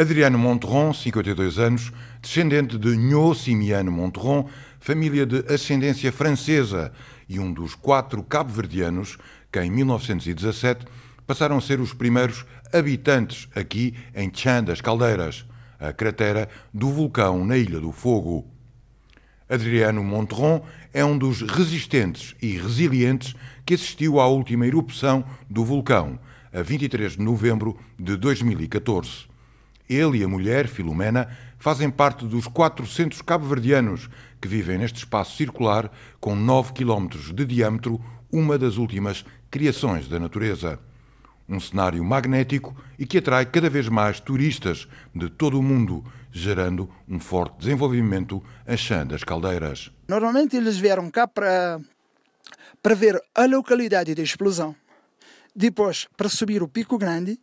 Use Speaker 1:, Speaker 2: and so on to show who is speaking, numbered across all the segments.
Speaker 1: Adriano Monteron, 52 anos, descendente de Nho Simiano Monteron, família de ascendência francesa e um dos quatro cabo-verdianos que em 1917 passaram a ser os primeiros habitantes aqui em Chã das Caldeiras, a cratera do vulcão na Ilha do Fogo. Adriano Monteron é um dos resistentes e resilientes que assistiu à última erupção do vulcão, a 23 de novembro de 2014. Ele e a mulher, Filomena, fazem parte dos 400 cabo-verdianos que vivem neste espaço circular com 9 quilómetros de diâmetro, uma das últimas criações da natureza. Um cenário magnético e que atrai cada vez mais turistas de todo o mundo, gerando um forte desenvolvimento a chã das caldeiras.
Speaker 2: Normalmente eles vieram cá para, para ver a localidade da explosão, depois para subir o Pico Grande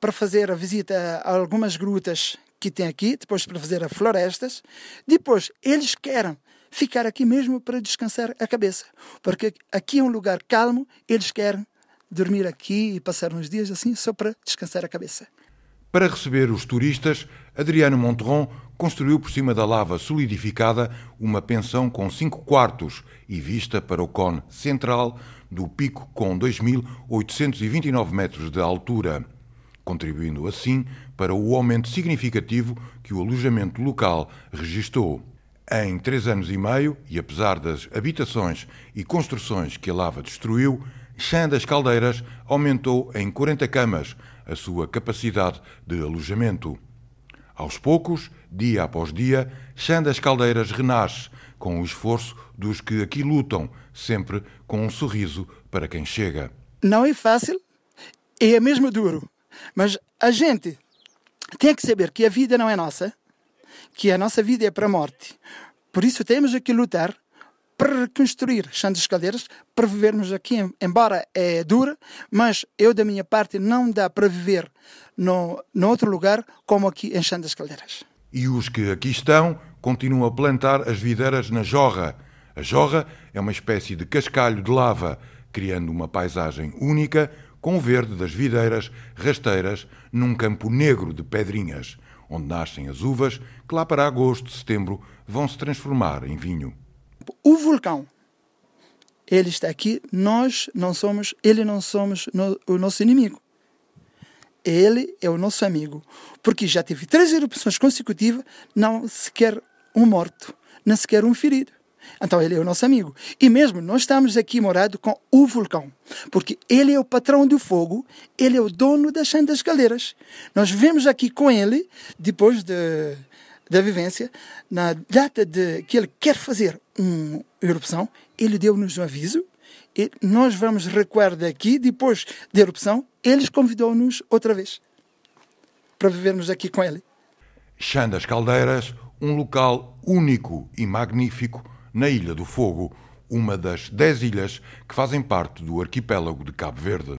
Speaker 2: para fazer a visita a algumas grutas que tem aqui, depois para fazer a florestas. Depois, eles querem ficar aqui mesmo para descansar a cabeça, porque aqui é um lugar calmo, eles querem dormir aqui e passar uns dias assim só para descansar a cabeça.
Speaker 1: Para receber os turistas, Adriano Monteron construiu por cima da lava solidificada uma pensão com cinco quartos e vista para o cone central do pico com 2.829 metros de altura contribuindo assim para o aumento significativo que o alojamento local registou. Em três anos e meio, e apesar das habitações e construções que a lava destruiu, Chã das Caldeiras aumentou em 40 camas a sua capacidade de alojamento. Aos poucos, dia após dia, Chã das Caldeiras renasce com o esforço dos que aqui lutam, sempre com um sorriso para quem chega.
Speaker 2: Não é fácil, é mesmo duro, mas a gente tem que saber que a vida não é nossa, que a nossa vida é para a morte. Por isso temos que lutar para reconstruir Santos Caldeiras, para vivermos aqui, embora é dura, mas eu da minha parte não dá para viver no, no outro lugar como aqui em Santos Caldeiras.
Speaker 1: E os que aqui estão continuam a plantar as videiras na jorra. A jorra é uma espécie de cascalho de lava, criando uma paisagem única com o verde das videiras rasteiras num campo negro de pedrinhas, onde nascem as uvas que lá para agosto, setembro vão se transformar em vinho.
Speaker 2: O vulcão, ele está aqui, nós não somos, ele não somos no, o nosso inimigo. Ele é o nosso amigo, porque já teve três erupções consecutivas, não sequer um morto, nem sequer um ferido. Então ele é o nosso amigo. E mesmo nós estamos aqui morado com o vulcão, porque ele é o patrão do fogo, ele é o dono das Santas Caldeiras. Nós vivemos aqui com ele, depois de, da vivência, na data de que ele quer fazer uma erupção, ele deu-nos um aviso, e nós vamos recuar daqui, depois da erupção, eles convidou-nos outra vez para vivermos aqui com ele.
Speaker 1: Chã das Caldeiras, um local único e magnífico na Ilha do Fogo, uma das dez ilhas que fazem parte do arquipélago de Cabo Verde.